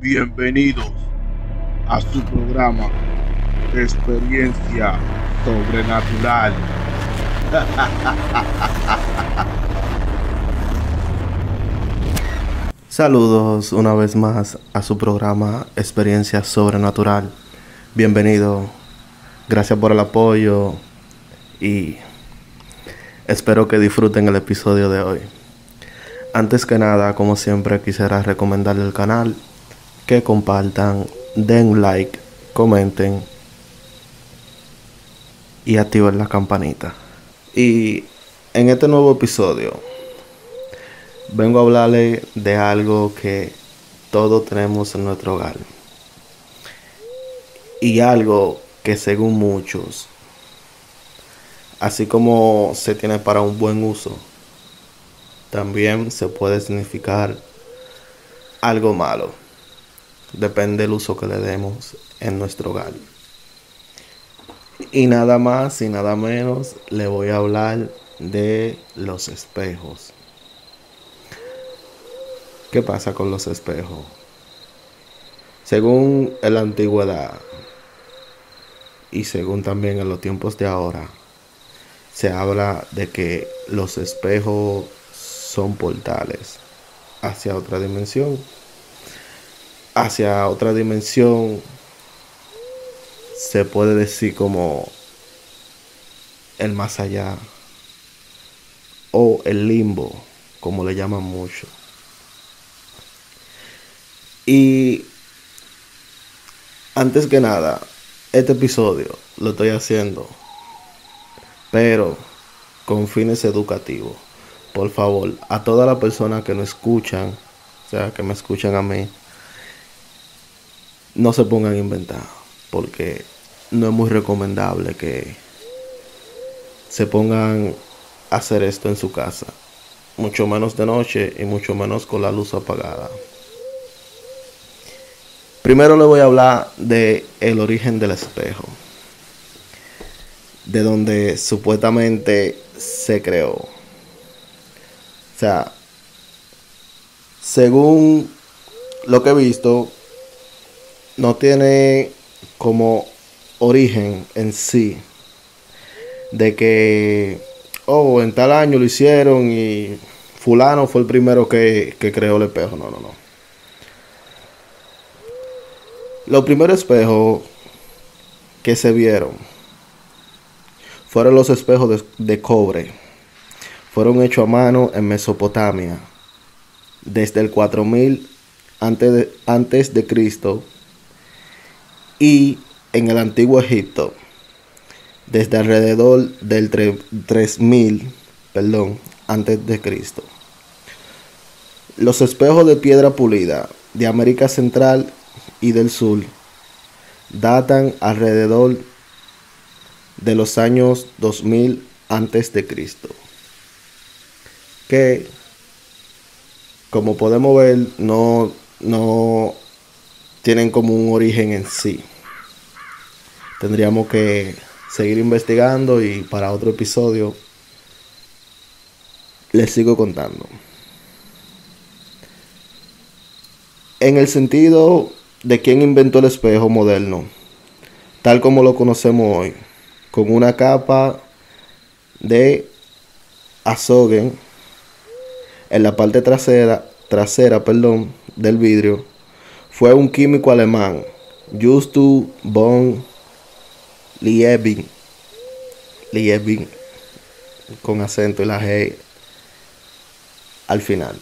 Bienvenidos a su programa Experiencia Sobrenatural. Saludos una vez más a su programa Experiencia Sobrenatural. Bienvenido. Gracias por el apoyo y espero que disfruten el episodio de hoy. Antes que nada, como siempre, quisiera recomendarle el canal, que compartan, den like, comenten y activen la campanita. Y en este nuevo episodio vengo a hablarle de algo que todos tenemos en nuestro hogar. Y algo que según muchos, así como se tiene para un buen uso, también se puede significar algo malo. Depende del uso que le demos en nuestro hogar. Y nada más y nada menos le voy a hablar de los espejos. ¿Qué pasa con los espejos? Según en la antigüedad y según también en los tiempos de ahora, se habla de que los espejos son portales hacia otra dimensión. Hacia otra dimensión se puede decir como el más allá o el limbo, como le llaman mucho. Y antes que nada, este episodio lo estoy haciendo, pero con fines educativos. Por favor, a todas las personas que no escuchan, o sea, que me escuchan a mí, no se pongan a inventar, porque no es muy recomendable que se pongan a hacer esto en su casa, mucho menos de noche y mucho menos con la luz apagada. Primero le voy a hablar de el origen del espejo. De donde supuestamente se creó. O sea, según lo que he visto, no tiene como origen en sí de que, oh, en tal año lo hicieron y fulano fue el primero que, que creó el espejo. No, no, no. Los primeros espejos que se vieron fueron los espejos de, cobre. Fueron hechos a mano en Mesopotamia desde el 4000 antes de, antes de Cristo y en el antiguo Egipto desde alrededor del 3000, perdón, antes de Cristo. Los espejos de piedra pulida de América Central y del sur datan alrededor de los años 2000 antes de Cristo. Que como podemos ver no no tienen como un origen en sí. Tendríamos que seguir investigando y para otro episodio les sigo contando. En el sentido de quién inventó el espejo moderno, tal como lo conocemos hoy, con una capa de azogen en la parte trasera, trasera perdón, del vidrio, fue un químico alemán, Justus von Liebig, Liebig, con acento y la G al final,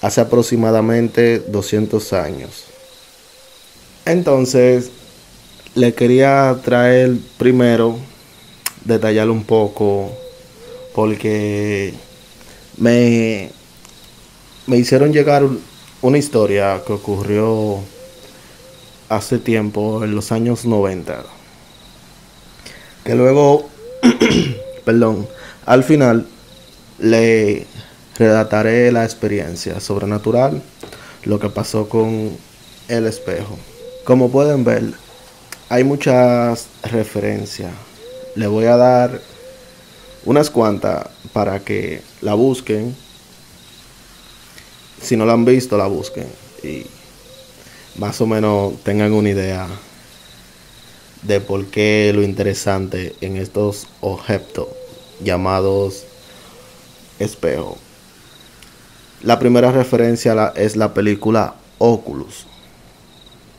hace aproximadamente 200 años. Entonces, le quería traer primero, detallar un poco, porque me, me hicieron llegar una historia que ocurrió hace tiempo, en los años 90. Que luego, perdón, al final le relataré la experiencia sobrenatural, lo que pasó con el espejo. Como pueden ver, hay muchas referencias. Le voy a dar unas cuantas para que la busquen. Si no la han visto, la busquen. Y más o menos tengan una idea de por qué lo interesante en estos objetos llamados espejo. La primera referencia es la película Oculus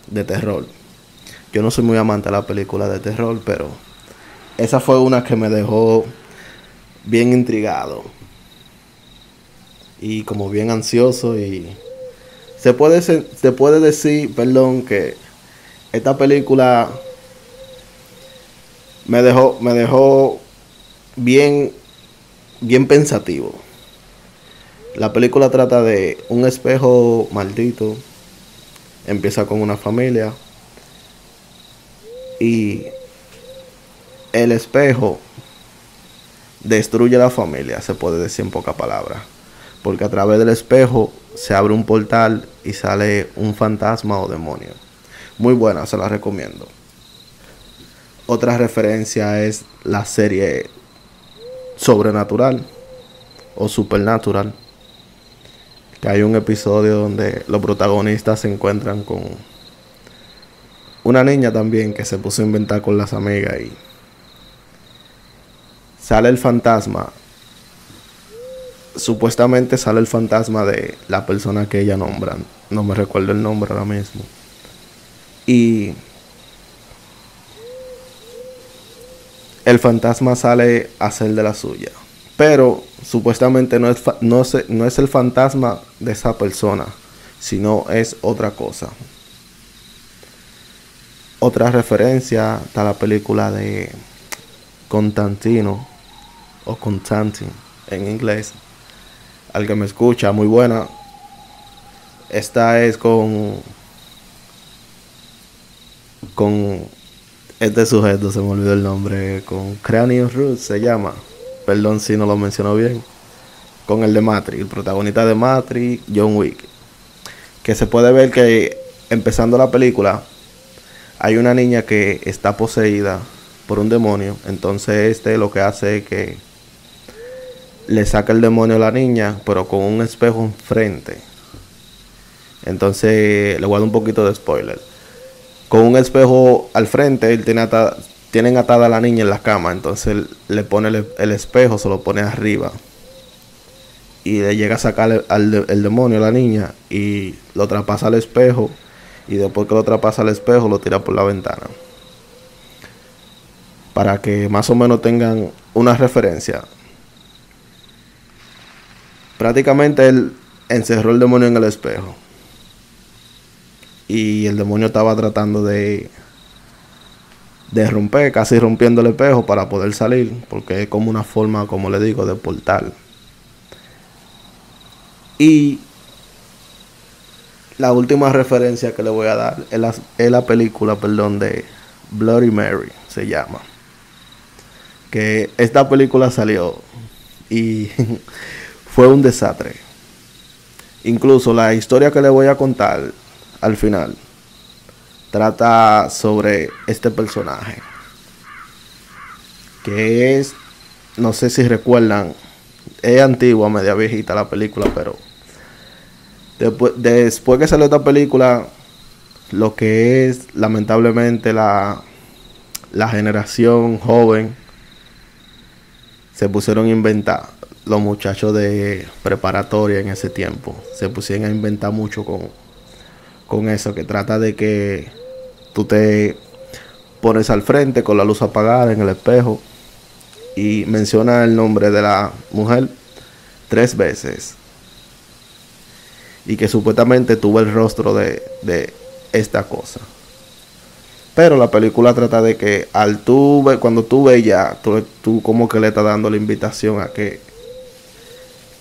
de terror. Yo no soy muy amante de la película de terror, pero esa fue una que me dejó bien intrigado y como bien ansioso y se puede se puede decir, perdón, que esta película me dejó me dejó bien bien pensativo. La película trata de un espejo maldito. Empieza con una familia y el espejo destruye la familia, se puede decir en pocas palabras. Porque a través del espejo se abre un portal y sale un fantasma o demonio. Muy buena, se la recomiendo. Otra referencia es la serie Sobrenatural o Supernatural. Que hay un episodio donde los protagonistas se encuentran con una niña también que se puso a inventar con las amigas y sale el fantasma. Supuestamente sale el fantasma de la persona que ella nombra. No me recuerdo el nombre ahora mismo. Y el fantasma sale a hacer de la suya. Pero supuestamente no es, no, no es el fantasma de esa persona, sino es otra cosa. Otra referencia está la película de Constantino o Constantine en inglés. Al que me escucha, muy buena. Esta es con con este sujeto, se me olvidó el nombre, con Cranium Roots se llama. Perdón si no lo mencionó bien. Con el de Matrix, el protagonista de Matrix, John Wick. Que se puede ver que empezando la película hay una niña que está poseída por un demonio. Entonces este lo que hace es que le saca el demonio a la niña, pero con un espejo enfrente. Entonces, le guardo un poquito de spoiler. Con un espejo al frente, él tiene tienen atada a la niña en la cama. Entonces, le pone el, espejo, se lo pone arriba. Y le llega a sacar al, el demonio a la niña y lo traspasa al espejo. Y después que lo traspasa al espejo, lo tira por la ventana. Para que más o menos tengan una referencia prácticamente él encerró el demonio en el espejo. Y el demonio estaba tratando de, de romper, casi rompiendo el espejo para poder salir, porque es como una forma, como le digo, de portal. Y la última referencia que le voy a dar es la, es la película, perdón, de Bloody Mary, se llama. Que esta película salió y fue un desastre. Incluso la historia que le voy a contar al final trata sobre este personaje. Que es, no sé si recuerdan, es antigua, media viejita la película, pero después, que salió esta película, lo que es lamentablemente la, la generación joven se pusieron a inventar los muchachos de preparatoria en ese tiempo se pusieron a inventar mucho con, con eso, que trata de que tú te pones al frente con la luz apagada en el espejo y menciona el nombre de la mujer tres veces. Y que supuestamente tuvo el rostro de, de esta cosa. Pero la película trata de que al tú cuando tú ves ya, tú, tú como que le estás dando la invitación a que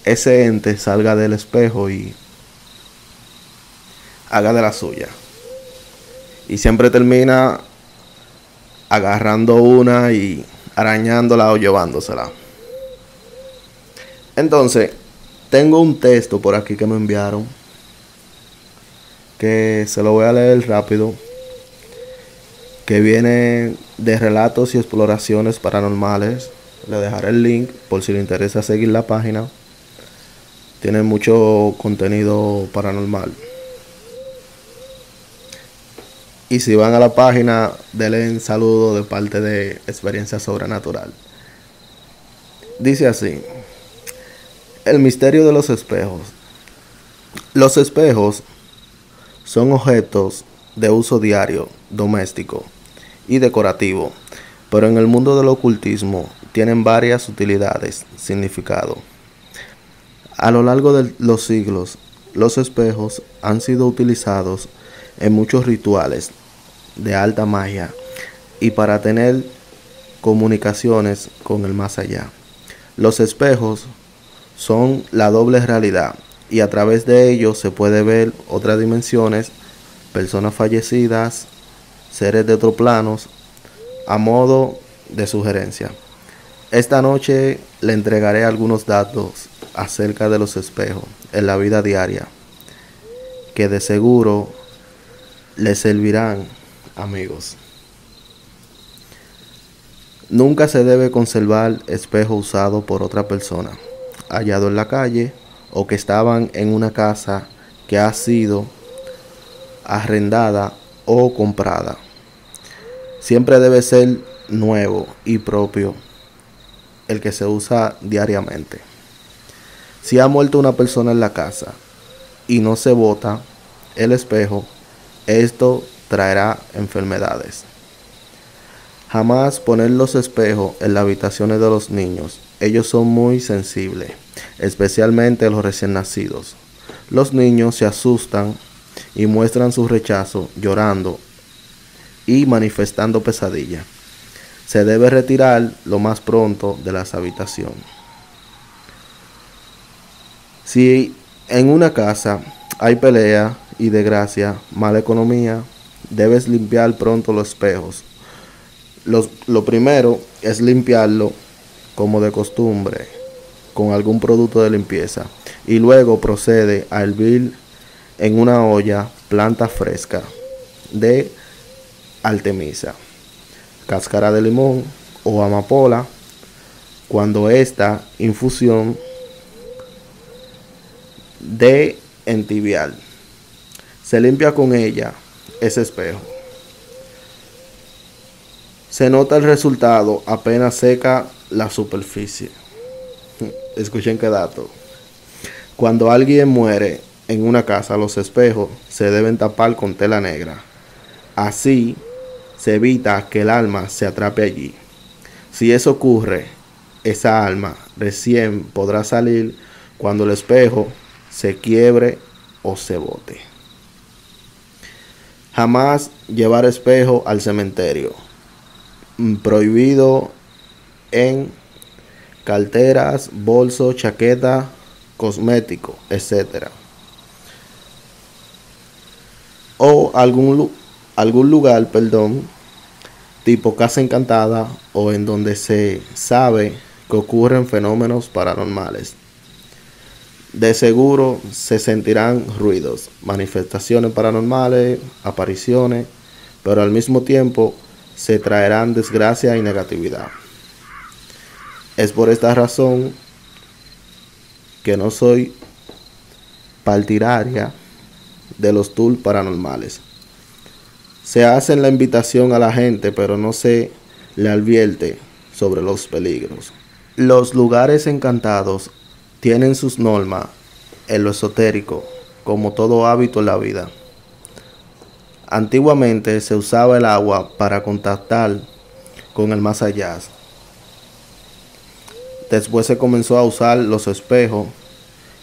ese ente salga del espejo y haga de la suya. Y siempre termina agarrando una y arañándola o llevándosela. Entonces, tengo un texto por aquí que me enviaron. Que se lo voy a leer rápido. Que viene de relatos y exploraciones paranormales. Le dejaré el link por si le interesa seguir la página tiene mucho contenido paranormal. Y si van a la página, denle un saludo de parte de Experiencia Sobrenatural. Dice así, el misterio de los espejos. Los espejos son objetos de uso diario, doméstico y decorativo, pero en el mundo del ocultismo tienen varias utilidades, significado. A lo largo de los siglos, los espejos han sido utilizados en muchos rituales de alta magia y para tener comunicaciones con el más allá. Los espejos son la doble realidad y a través de ellos se puede ver otras dimensiones, personas fallecidas, seres de otros planos, a modo de sugerencia. Esta noche le entregaré algunos datos acerca de los espejos en la vida diaria, que de seguro le servirán, amigos. Nunca se debe conservar espejo usado por otra persona, hallado en la calle o que estaban en una casa que ha sido arrendada o comprada. Siempre debe ser nuevo y propio el que se usa diariamente. Si ha muerto una persona en la casa y no se bota el espejo, esto traerá enfermedades. Jamás poner los espejos en las habitaciones de los niños. Ellos son muy sensibles, especialmente los recién nacidos. Los niños se asustan y muestran su rechazo llorando y manifestando pesadilla se debe retirar lo más pronto de las habitaciones. Si en una casa hay pelea y desgracia, mala economía, debes limpiar pronto los espejos. lo primero es limpiarlo como de costumbre con algún producto de limpieza y luego procede a hervir en una olla planta fresca de altemisa cáscara de limón o amapola cuando esta infusión de entibial. Se limpia con ella ese espejo. Se nota el resultado apenas seca la superficie. Escuchen qué dato. Cuando alguien muere en una casa, los espejos se deben tapar con tela negra. Así se evita que el alma se atrape allí. Si eso ocurre, esa alma recién podrá salir cuando el espejo se quiebre o se bote. Jamás llevar espejo al cementerio. Mm, prohibido en carteras, bolsos, chaqueta, cosmético, etc. O algún algún lugar, perdón, tipo casa encantada o en donde se sabe que ocurren fenómenos paranormales. De seguro se sentirán ruidos, manifestaciones paranormales, apariciones, pero al mismo tiempo se traerán desgracia y negatividad. Es por esta razón que no soy partidaria de los tours paranormales. Se hace la invitación a la gente, pero no se le advierte sobre los peligros. Los lugares encantados tienen sus normas en lo esotérico, como todo hábito en la vida. Antiguamente se usaba el agua para contactar con el más allá. Después se comenzó a usar los espejos.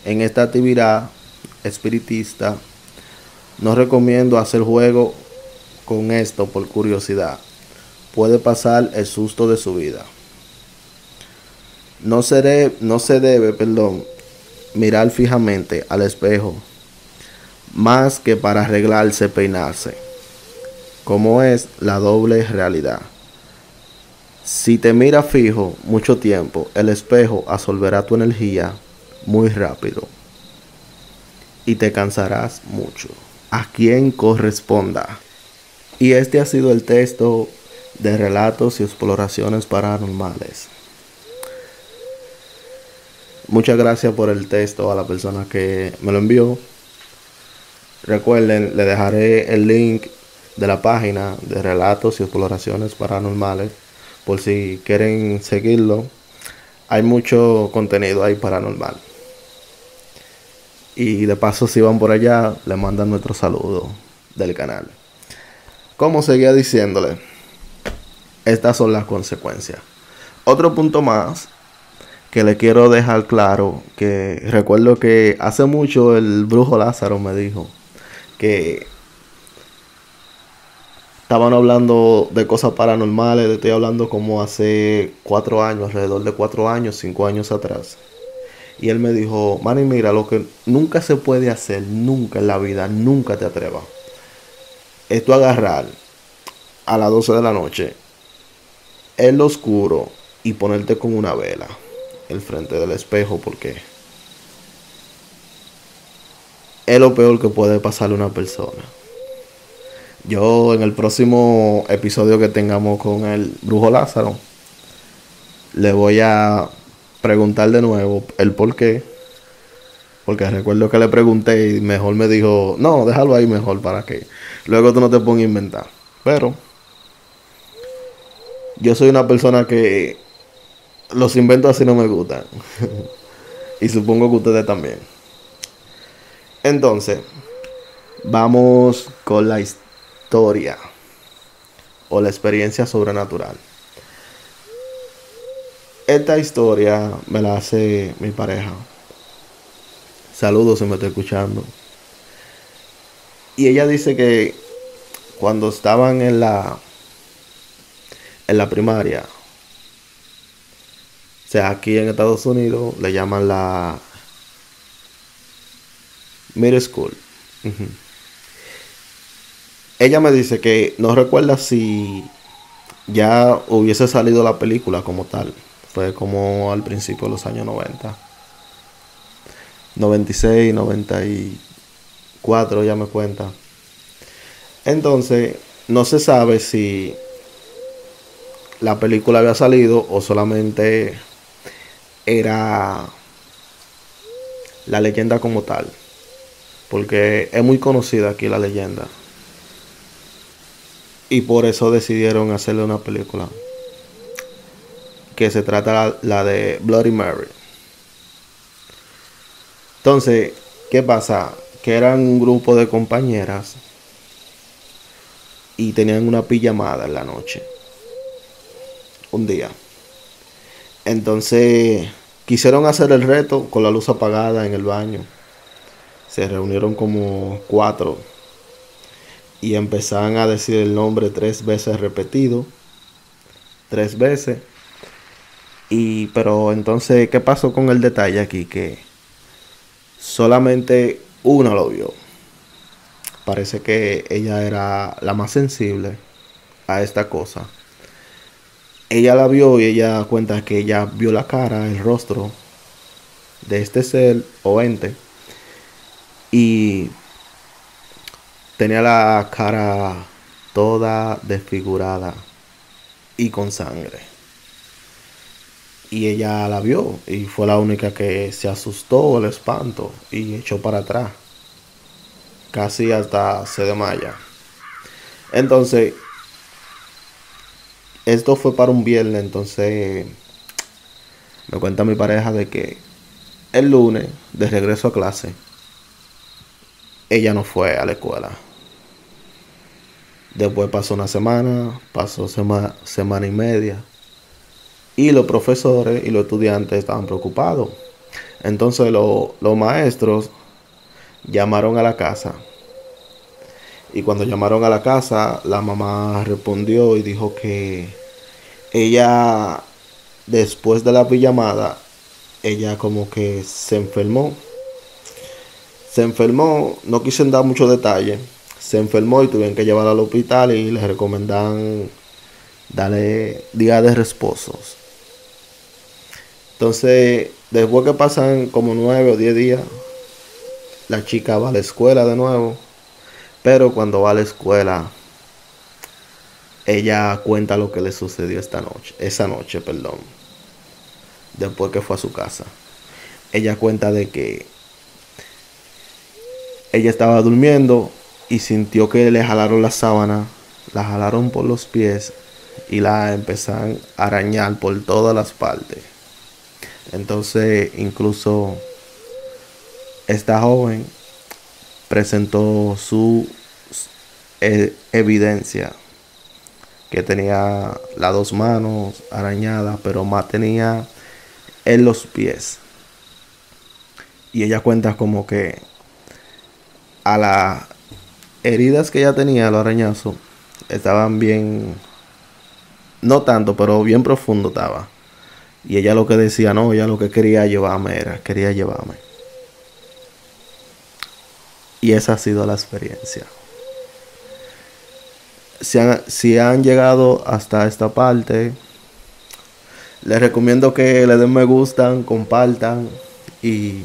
En esta actividad espiritista no recomiendo hacer juego con esto por curiosidad, puede pasar el susto de su vida. No se, no se debe, perdón, mirar fijamente al espejo, más que para arreglarse, peinarse, como es la doble realidad. Si te mira fijo mucho tiempo, el espejo absorberá tu energía muy rápido y te cansarás mucho. A quien corresponda. Y este ha sido el texto de relatos y exploraciones paranormales. Muchas gracias por el texto a la persona que me lo envió. Recuerden, le dejaré el link de la página de relatos y exploraciones paranormales. Por si quieren seguirlo, hay mucho contenido ahí paranormal. Y de paso, si van por allá, le mandan nuestro saludo del canal. Como seguía diciéndole, estas son las consecuencias. Otro punto más que le quiero dejar claro, que recuerdo que hace mucho el brujo Lázaro me dijo que estaban hablando de cosas paranormales, estoy hablando como hace cuatro años, alrededor de cuatro años, cinco años atrás. Y él me dijo, Manny, mira, lo que nunca se puede hacer, nunca en la vida, nunca te atrevas. Esto agarrar a las 12 de la noche, en lo oscuro, y ponerte con una vela el frente del espejo, porque es lo peor que puede pasarle a una persona. Yo en el próximo episodio que tengamos con el brujo Lázaro, le voy a preguntar de nuevo el por qué. Porque recuerdo que le pregunté y mejor me dijo, no, déjalo ahí mejor para que luego tú no te pongas a inventar. Pero yo soy una persona que los inventos así no me gustan. y supongo que ustedes también. Entonces, vamos con la historia o la experiencia sobrenatural. Esta historia me la hace mi pareja. Saludos si me estoy escuchando. Y ella dice que cuando estaban en la en la primaria, sea, aquí en Estados Unidos le llaman la middle school. Ella me dice que no recuerda si ya hubiese salido la película como tal. Fue como al principio de los años 90. 96, 94, ya me cuenta. Entonces, no se sabe si la película había salido o solamente era la leyenda como tal. Porque es muy conocida aquí la leyenda. Y por eso decidieron hacerle una película que se trata la, de Bloody Mary. Entonces, ¿qué pasa? Que eran un grupo de compañeras y tenían una pijamada en la noche. Un día. Entonces, quisieron hacer el reto con la luz apagada en el baño. Se reunieron como cuatro y empezaron a decir el nombre tres veces repetido. Tres veces. Y, pero entonces, ¿qué pasó con el detalle aquí? Que solamente una lo vio. Parece que ella era la más sensible a esta cosa. Ella la vio y ella cuenta que ella vio la cara, el rostro de este ser o ente. Y tenía la cara toda desfigurada y con sangre y ella la vio y fue la única que se asustó el espanto y echó para atrás. Casi hasta se desmaya. Entonces, esto fue para un viernes, entonces me cuenta mi pareja de que el lunes, de regreso a clase, ella no fue a la escuela. Después pasó una semana, pasó semana y media y los profesores y los estudiantes estaban preocupados. Entonces los maestros llamaron a la casa. Y cuando llamaron a la casa, la mamá respondió y dijo que ella, después de la llamada, ella como que se enfermó. Se enfermó, no quise dar mucho detalle. Se enfermó y tuvieron que llevarla al hospital y le recomendan darle días de reposos. Entonces, después que pasan como nueve o diez días, la chica va a la escuela de nuevo. Pero cuando va a la escuela, ella cuenta lo que le sucedió esta noche, esa noche, perdón. Después que fue a su casa. Ella cuenta de que ella estaba durmiendo y sintió que le jalaron la sábana, la jalaron por los pies y la empezaron a arañar por todas las partes. Entonces, incluso esta joven presentó su e, evidencia que tenía las dos manos arañadas, pero más tenía en los pies. Y ella cuenta como que a las heridas que ella tenía, los arañazos, estaban bien, no tanto, pero bien profundo estaba. Y ella lo que decía, no, ella lo que quería llevarme era, quería llevarme. Y esa ha sido la experiencia. Si han, llegado hasta esta parte, les recomiendo que le den me gustan, compartan y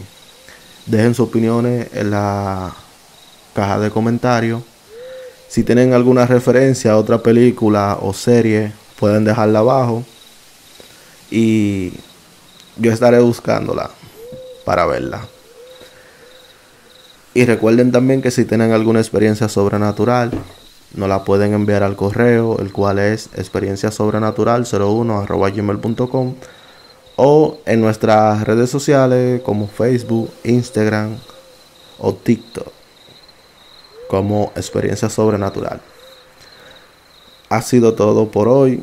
dejen sus opiniones en la caja de comentarios. Si tienen alguna referencia a otra película o serie, pueden dejarla abajo. Y yo estaré buscándola para verla. Y recuerden también que si tienen alguna experiencia sobrenatural, nos la pueden enviar al correo, el cual es experienciasobrenatural01.gmail.com o en nuestras redes sociales como Facebook, Instagram o TikTok como experiencia sobrenatural. Ha sido todo por hoy.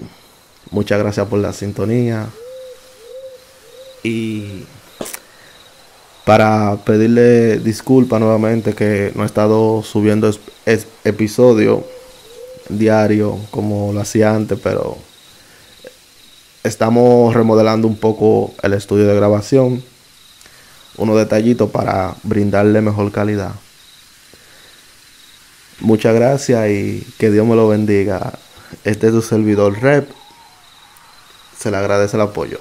Muchas gracias por la sintonía. Y para pedirle disculpas nuevamente que no he estado subiendo episodio diario como lo hacía antes, pero estamos remodelando un poco el estudio de grabación. Unos detallitos para brindarle mejor calidad. Muchas gracias y que Dios me lo bendiga. Este es tu servidor Rep. Se le agradece el apoyo.